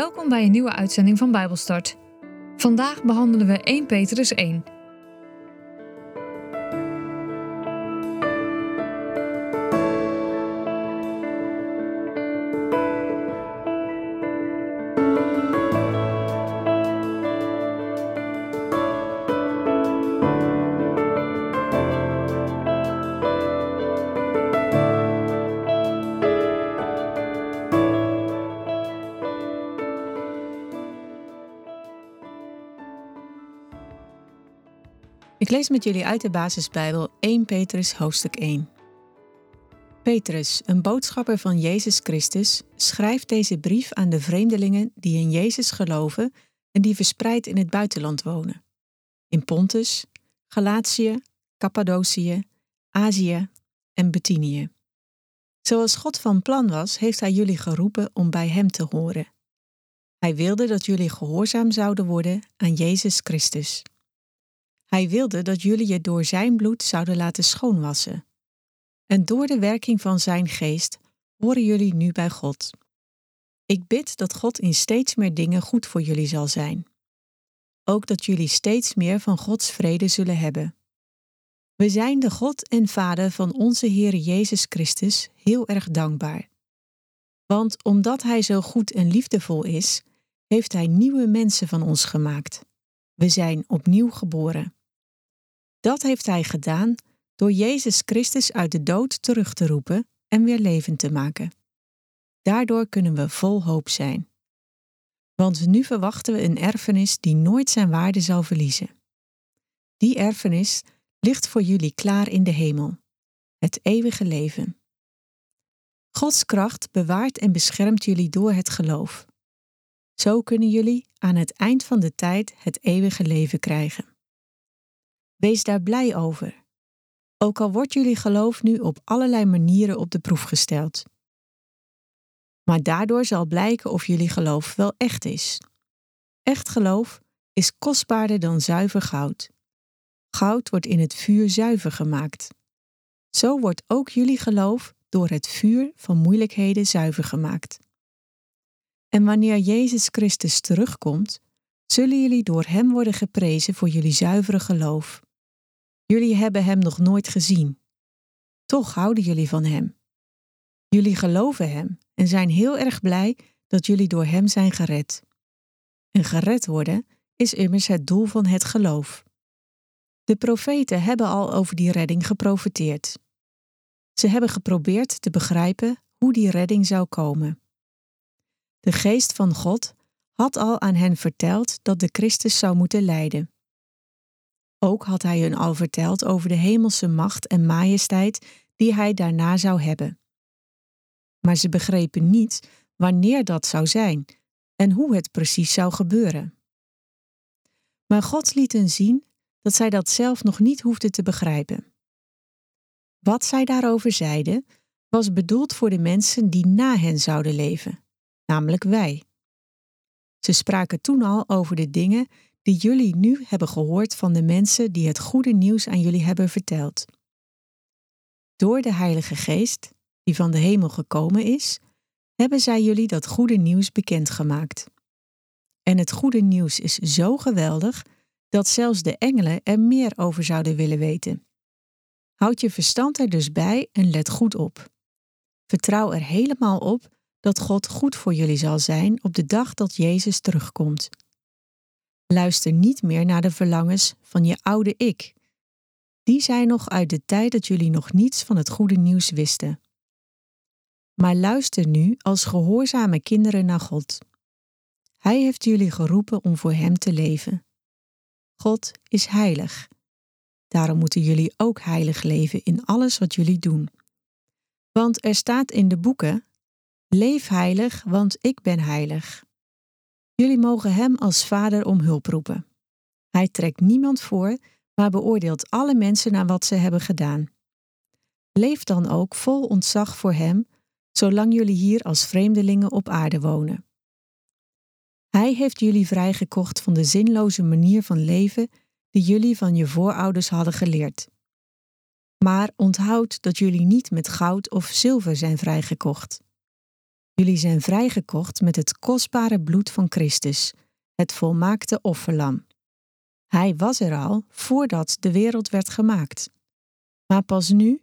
Welkom bij een nieuwe uitzending van Bijbelstart. Vandaag behandelen we 1 Petrus 1. Ik lees met jullie uit de basisbijbel 1 Petrus hoofdstuk 1. Petrus, een boodschapper van Jezus Christus, schrijft deze brief aan de vreemdelingen die in Jezus geloven en die verspreid in het buitenland wonen. In Pontus, Galatië, Cappadocië, Azië en Bithynië. Zoals God van plan was, heeft Hij jullie geroepen om bij Hem te horen. Hij wilde dat jullie gehoorzaam zouden worden aan Jezus Christus. Hij wilde dat jullie je door zijn bloed zouden laten schoonwassen. En door de werking van zijn geest horen jullie nu bij God. Ik bid dat God in steeds meer dingen goed voor jullie zal zijn. Ook dat jullie steeds meer van Gods vrede zullen hebben. We zijn de God en Vader van onze Heer Jezus Christus heel erg dankbaar. Want omdat Hij zo goed en liefdevol is, heeft Hij nieuwe mensen van ons gemaakt. We zijn opnieuw geboren. Dat heeft Hij gedaan door Jezus Christus uit de dood terug te roepen en weer levend te maken. Daardoor kunnen we vol hoop zijn. Want nu verwachten we een erfenis die nooit zijn waarde zal verliezen. Die erfenis ligt voor jullie klaar in de hemel, het eeuwige leven. Gods kracht bewaart en beschermt jullie door het geloof. Zo kunnen jullie aan het eind van de tijd het eeuwige leven krijgen. Wees daar blij over. Ook al wordt jullie geloof nu op allerlei manieren op de proef gesteld. Maar daardoor zal blijken of jullie geloof wel echt is. Echt geloof is kostbaarder dan zuiver goud. Goud wordt in het vuur zuiver gemaakt. Zo wordt ook jullie geloof door het vuur van moeilijkheden zuiver gemaakt. En wanneer Jezus Christus terugkomt, zullen jullie door Hem worden geprezen voor jullie zuivere geloof. Jullie hebben Hem nog nooit gezien. Toch houden jullie van Hem. Jullie geloven Hem en zijn heel erg blij dat jullie door Hem zijn gered. En gered worden is immers het doel van het geloof. De profeten hebben al over die redding geprofeteerd. Ze hebben geprobeerd te begrijpen hoe die redding zou komen. De geest van God had al aan hen verteld dat de Christus zou moeten lijden. Ook had hij hun al verteld over de hemelse macht en majesteit die hij daarna zou hebben. Maar ze begrepen niet wanneer dat zou zijn en hoe het precies zou gebeuren. Maar God liet hen zien dat zij dat zelf nog niet hoefden te begrijpen. Wat zij daarover zeiden, was bedoeld voor de mensen die na hen zouden leven, namelijk wij. Ze spraken toen al over de dingen die jullie nu hebben gehoord van de mensen die het goede nieuws aan jullie hebben verteld. Door de Heilige Geest, die van de hemel gekomen is, hebben zij jullie dat goede nieuws bekendgemaakt. En het goede nieuws is zo geweldig dat zelfs de engelen er meer over zouden willen weten. Houd je verstand er dus bij en let goed op. Vertrouw er helemaal op dat God goed voor jullie zal zijn op de dag dat Jezus terugkomt. Luister niet meer naar de verlangens van je oude ik. Die zijn nog uit de tijd dat jullie nog niets van het goede nieuws wisten. Maar luister nu als gehoorzame kinderen naar God. Hij heeft jullie geroepen om voor Hem te leven. God is heilig. Daarom moeten jullie ook heilig leven in alles wat jullie doen. Want er staat in de boeken: Leef heilig, want ik ben heilig. Jullie mogen Hem als Vader om hulp roepen. Hij trekt niemand voor, maar beoordeelt alle mensen naar wat ze hebben gedaan. Leef dan ook vol ontzag voor Hem, zolang jullie hier als vreemdelingen op aarde wonen. Hij heeft jullie vrijgekocht van de zinloze manier van leven die jullie van je voorouders hadden geleerd. Maar onthoud dat jullie niet met goud of zilver zijn vrijgekocht. Jullie zijn vrijgekocht met het kostbare bloed van Christus, het volmaakte offerlam. Hij was er al voordat de wereld werd gemaakt. Maar pas nu,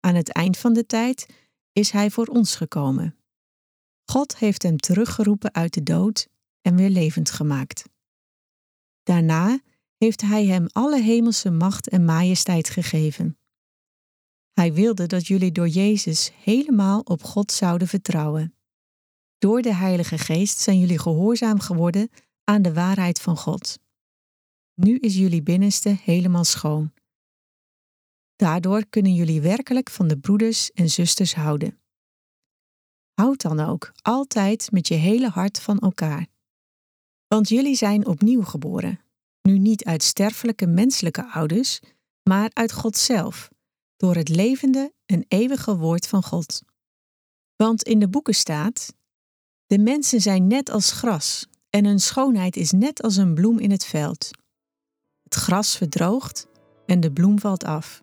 aan het eind van de tijd, is Hij voor ons gekomen. God heeft hem teruggeroepen uit de dood en weer levend gemaakt. Daarna heeft Hij hem alle hemelse macht en majesteit gegeven. Hij wilde dat jullie door Jezus helemaal op God zouden vertrouwen. Door de Heilige Geest zijn jullie gehoorzaam geworden aan de waarheid van God. Nu is jullie binnenste helemaal schoon. Daardoor kunnen jullie werkelijk van de broeders en zusters houden. Houd dan ook altijd met je hele hart van elkaar. Want jullie zijn opnieuw geboren, nu niet uit sterfelijke menselijke ouders, maar uit God zelf, door het levende en eeuwige woord van God. Want in de boeken staat: De mensen zijn net als gras, en hun schoonheid is net als een bloem in het veld. Het gras verdroogt en de bloem valt af.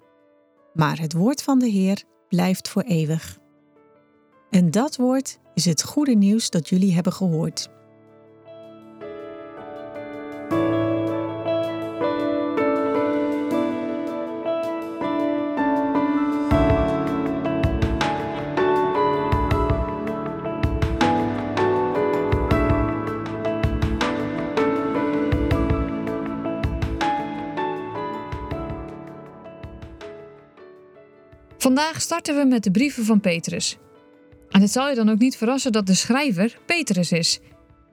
Maar het woord van de Heer blijft voor eeuwig. En dat woord is het goede nieuws dat jullie hebben gehoord. Vandaag starten we met de brieven van Petrus. En het zal je dan ook niet verrassen dat de schrijver Petrus is,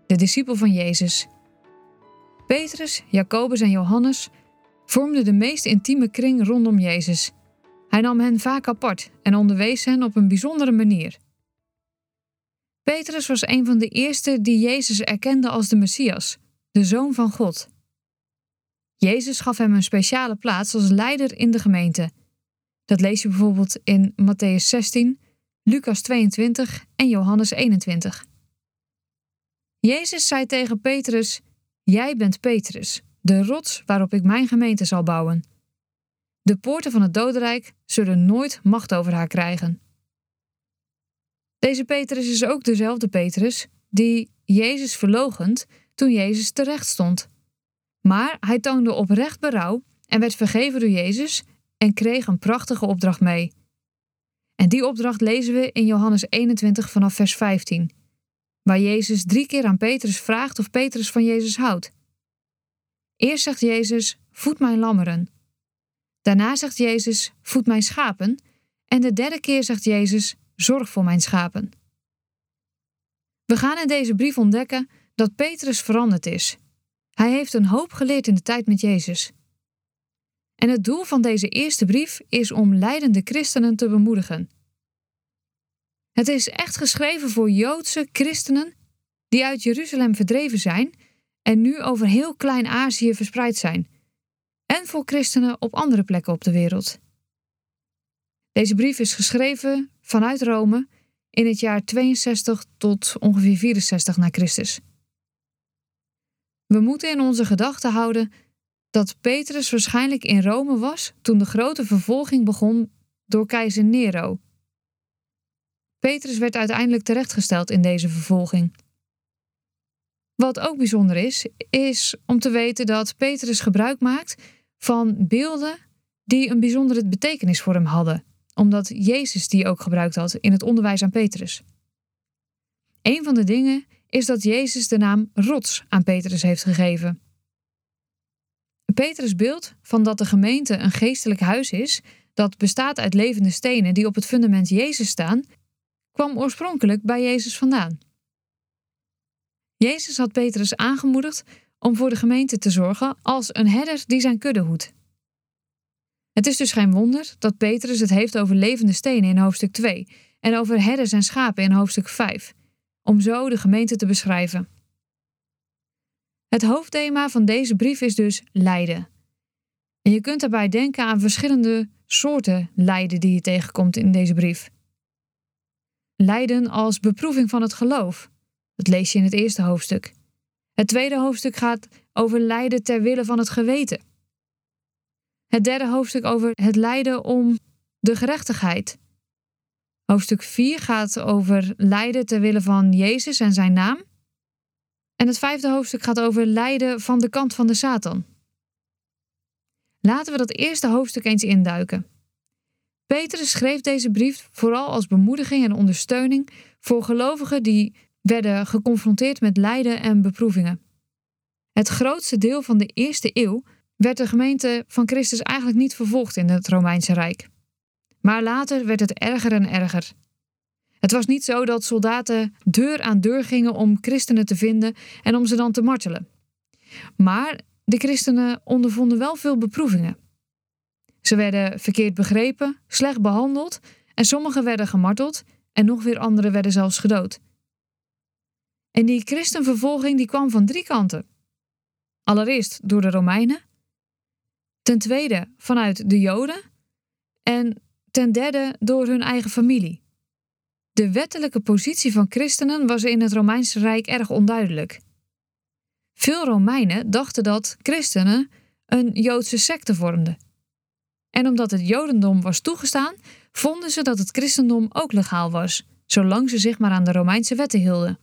de discipel van Jezus. Petrus, Jacobus en Johannes vormden de meest intieme kring rondom Jezus. Hij nam hen vaak apart en onderwees hen op een bijzondere manier. Petrus was een van de eerste die Jezus erkende als de Messias, de Zoon van God. Jezus gaf hem een speciale plaats als leider in de gemeente. Dat lees je bijvoorbeeld in Matthäus 16, Lucas 22 en Johannes 21. Jezus zei tegen Petrus: Jij bent Petrus, de rots waarop ik mijn gemeente zal bouwen. De poorten van het dodenrijk zullen nooit macht over haar krijgen. Deze Petrus is ook dezelfde Petrus die Jezus verlogend toen Jezus terecht stond. Maar hij toonde oprecht berouw en werd vergeven door Jezus en kreeg een prachtige opdracht mee. En die opdracht lezen we in Johannes 21 vanaf vers 15, waar Jezus drie keer aan Petrus vraagt of Petrus van Jezus houdt. Eerst zegt Jezus: Voed mijn lammeren. Daarna zegt Jezus: Voed mijn schapen. En de derde keer zegt Jezus: Zorg voor mijn schapen. We gaan in deze brief ontdekken dat Petrus veranderd is. Hij heeft een hoop geleerd in de tijd met Jezus. En het doel van deze eerste brief is om leidende christenen te bemoedigen. Het is echt geschreven voor Joodse christenen die uit Jeruzalem verdreven zijn en nu over heel Klein-Azië verspreid zijn, en voor christenen op andere plekken op de wereld. Deze brief is geschreven vanuit Rome in het jaar 62 tot ongeveer 64 na Christus. We moeten in onze gedachten houden dat Petrus waarschijnlijk in Rome was toen de grote vervolging begon door keizer Nero. Petrus werd uiteindelijk terechtgesteld in deze vervolging. Wat ook bijzonder is, is om te weten dat Petrus gebruik maakt van beelden die een bijzondere betekenis voor hem hadden, omdat Jezus die ook gebruikt had in het onderwijs aan Petrus. Een van de dingen is dat Jezus de naam rots aan Petrus heeft gegeven. Petrus beeld van dat de gemeente een geestelijk huis is dat bestaat uit levende stenen die op het fundament Jezus staan, kwam oorspronkelijk bij Jezus vandaan. Jezus had Petrus aangemoedigd om voor de gemeente te zorgen als een herder die zijn kudde hoedt. Het is dus geen wonder dat Petrus het heeft over levende stenen in hoofdstuk 2 en over herders en schapen in hoofdstuk 5, om zo de gemeente te beschrijven. Het hoofdthema van deze brief is dus lijden. En je kunt daarbij denken aan verschillende soorten lijden die je tegenkomt in deze brief. Lijden als beproeving van het geloof. Dat lees je in het eerste hoofdstuk. Het tweede hoofdstuk gaat over lijden ter wille van het geweten. Het derde hoofdstuk over het lijden om de gerechtigheid. Hoofdstuk 4 gaat over lijden ter wille van Jezus en zijn naam. En het vijfde hoofdstuk gaat over lijden van de kant van de Satan. Laten we dat eerste hoofdstuk eens induiken. Petrus schreef deze brief vooral als bemoediging en ondersteuning voor gelovigen die werden geconfronteerd met lijden en beproevingen. Het grootste deel van de eerste eeuw werd de gemeente van Christus eigenlijk niet vervolgd in het Romeinse Rijk. Maar later werd het erger en erger. Het was niet zo dat soldaten deur aan deur gingen om christenen te vinden en om ze dan te martelen. Maar de christenen ondervonden wel veel beproevingen. Ze werden verkeerd begrepen, slecht behandeld en sommigen werden gemarteld en nog weer anderen werden zelfs gedood. En die christenvervolging die kwam van drie kanten. Allereerst door de Romeinen, ten tweede vanuit de Joden en ten derde door hun eigen familie. De wettelijke positie van christenen was in het Romeinse Rijk erg onduidelijk. Veel Romeinen dachten dat christenen een Joodse secte vormden. En omdat het Jodendom was toegestaan, vonden ze dat het christendom ook legaal was, zolang ze zich maar aan de Romeinse wetten hielden.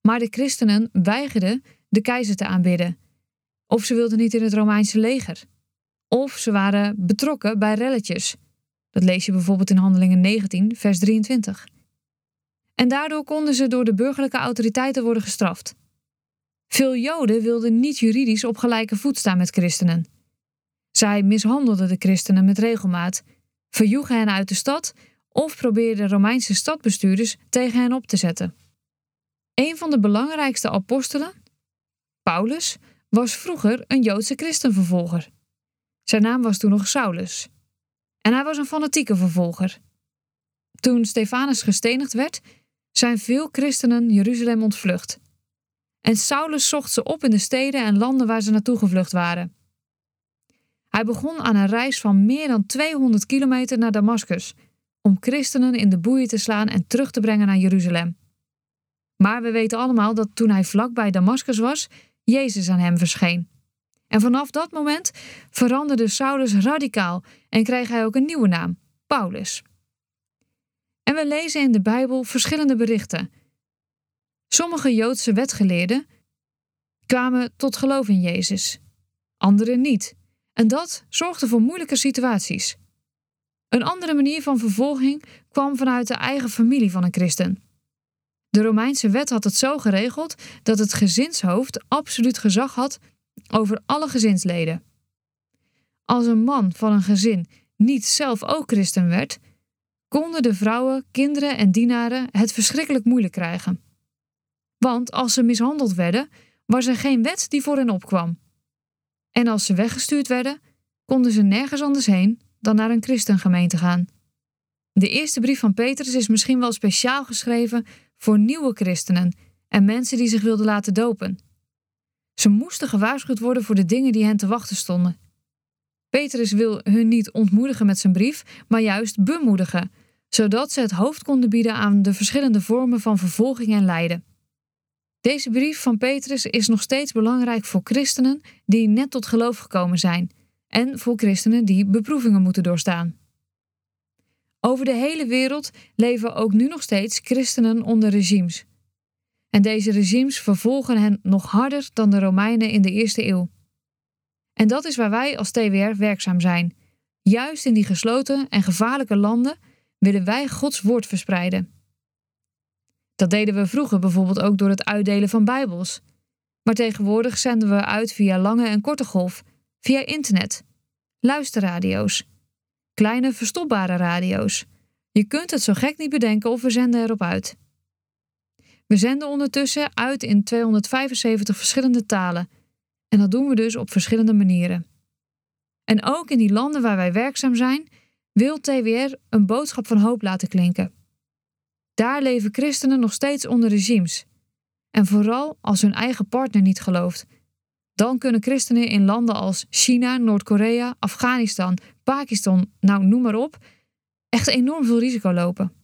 Maar de christenen weigerden de keizer te aanbidden, of ze wilden niet in het Romeinse leger, of ze waren betrokken bij relletjes. Dat lees je bijvoorbeeld in Handelingen 19, vers 23. En daardoor konden ze door de burgerlijke autoriteiten worden gestraft. Veel Joden wilden niet juridisch op gelijke voet staan met christenen. Zij mishandelden de christenen met regelmaat, verjoegen hen uit de stad of probeerden Romeinse stadbestuurders tegen hen op te zetten. Een van de belangrijkste apostelen, Paulus, was vroeger een Joodse christenvervolger. Zijn naam was toen nog Saulus. En hij was een fanatieke vervolger. Toen Stefanus gestenigd werd, zijn veel christenen Jeruzalem ontvlucht. En Saulus zocht ze op in de steden en landen waar ze naartoe gevlucht waren. Hij begon aan een reis van meer dan 200 kilometer naar Damascus om christenen in de boeien te slaan en terug te brengen naar Jeruzalem. Maar we weten allemaal dat toen hij vlakbij Damascus was, Jezus aan hem verscheen. En vanaf dat moment veranderde Saulus radicaal en kreeg hij ook een nieuwe naam, Paulus. En we lezen in de Bijbel verschillende berichten. Sommige Joodse wetgeleerden kwamen tot geloof in Jezus, anderen niet. En dat zorgde voor moeilijke situaties. Een andere manier van vervolging kwam vanuit de eigen familie van een christen. De Romeinse wet had het zo geregeld dat het gezinshoofd absoluut gezag had over alle gezinsleden. Als een man van een gezin niet zelf ook christen werd, konden de vrouwen, kinderen en dienaren het verschrikkelijk moeilijk krijgen. Want als ze mishandeld werden, was er geen wet die voor hen opkwam. En als ze weggestuurd werden, konden ze nergens anders heen dan naar een christengemeente gaan. De eerste brief van Petrus is misschien wel speciaal geschreven voor nieuwe christenen en mensen die zich wilden laten dopen. Ze moesten gewaarschuwd worden voor de dingen die hen te wachten stonden. Petrus wil hun niet ontmoedigen met zijn brief, maar juist bemoedigen, zodat ze het hoofd konden bieden aan de verschillende vormen van vervolging en lijden. Deze brief van Petrus is nog steeds belangrijk voor christenen die net tot geloof gekomen zijn en voor christenen die beproevingen moeten doorstaan. Over de hele wereld leven ook nu nog steeds christenen onder regimes. En deze regimes vervolgen hen nog harder dan de Romeinen in de eerste eeuw. En dat is waar wij als TWR werkzaam zijn. Juist in die gesloten en gevaarlijke landen willen wij Gods woord verspreiden. Dat deden we vroeger bijvoorbeeld ook door het uitdelen van Bijbels. Maar tegenwoordig zenden we uit via lange en korte golf, via internet, luisterradio's, kleine verstopbare radio's. Je kunt het zo gek niet bedenken of we zenden erop uit. We zenden ondertussen uit in 275 verschillende talen. En dat doen we dus op verschillende manieren. En ook in die landen waar wij werkzaam zijn, wil TWR een boodschap van hoop laten klinken. Daar leven christenen nog steeds onder regimes. En vooral als hun eigen partner niet gelooft. Dan kunnen christenen in landen als China, Noord-Korea, Afghanistan, Pakistan, nou noem maar op, echt enorm veel risico lopen.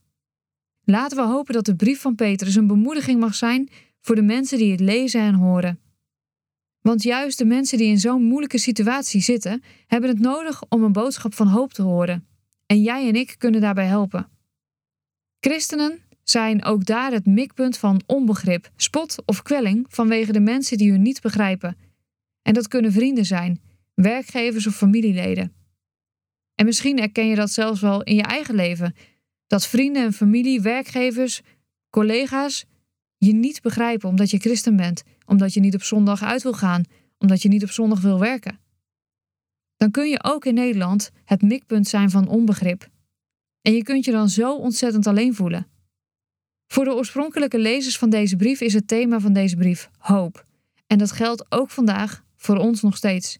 Laten we hopen dat de brief van Petrus een bemoediging mag zijn voor de mensen die het lezen en horen. Want juist de mensen die in zo'n moeilijke situatie zitten, hebben het nodig om een boodschap van hoop te horen. En jij en ik kunnen daarbij helpen. Christenen zijn ook daar het mikpunt van onbegrip, spot of kwelling vanwege de mensen die hun niet begrijpen. En dat kunnen vrienden zijn, werkgevers of familieleden. En misschien herken je dat zelfs wel in je eigen leven: dat vrienden en familie, werkgevers, collega's je niet begrijpen omdat je christen bent, omdat je niet op zondag uit wil gaan, omdat je niet op zondag wil werken. Dan kun je ook in Nederland het mikpunt zijn van onbegrip. En je kunt je dan zo ontzettend alleen voelen. Voor de oorspronkelijke lezers van deze brief is het thema van deze brief hoop. En dat geldt ook vandaag voor ons nog steeds.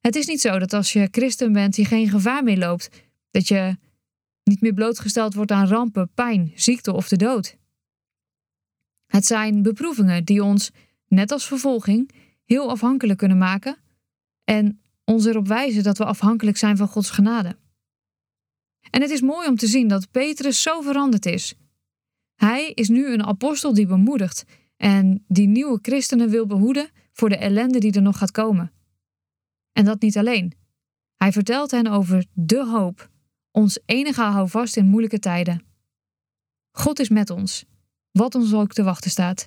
Het is niet zo dat als je christen bent je geen gevaar meer loopt, dat je niet meer blootgesteld wordt aan rampen, pijn, ziekte of de dood. Het zijn beproevingen die ons, net als vervolging, heel afhankelijk kunnen maken en ons erop wijzen dat we afhankelijk zijn van Gods genade. En het is mooi om te zien dat Petrus zo veranderd is. Hij is nu een apostel die bemoedigt en die nieuwe christenen wil behoeden voor de ellende die er nog gaat komen. En dat niet alleen. Hij vertelt hen over de hoop, ons enige houvast in moeilijke tijden. God is met ons, wat ons ook te wachten staat.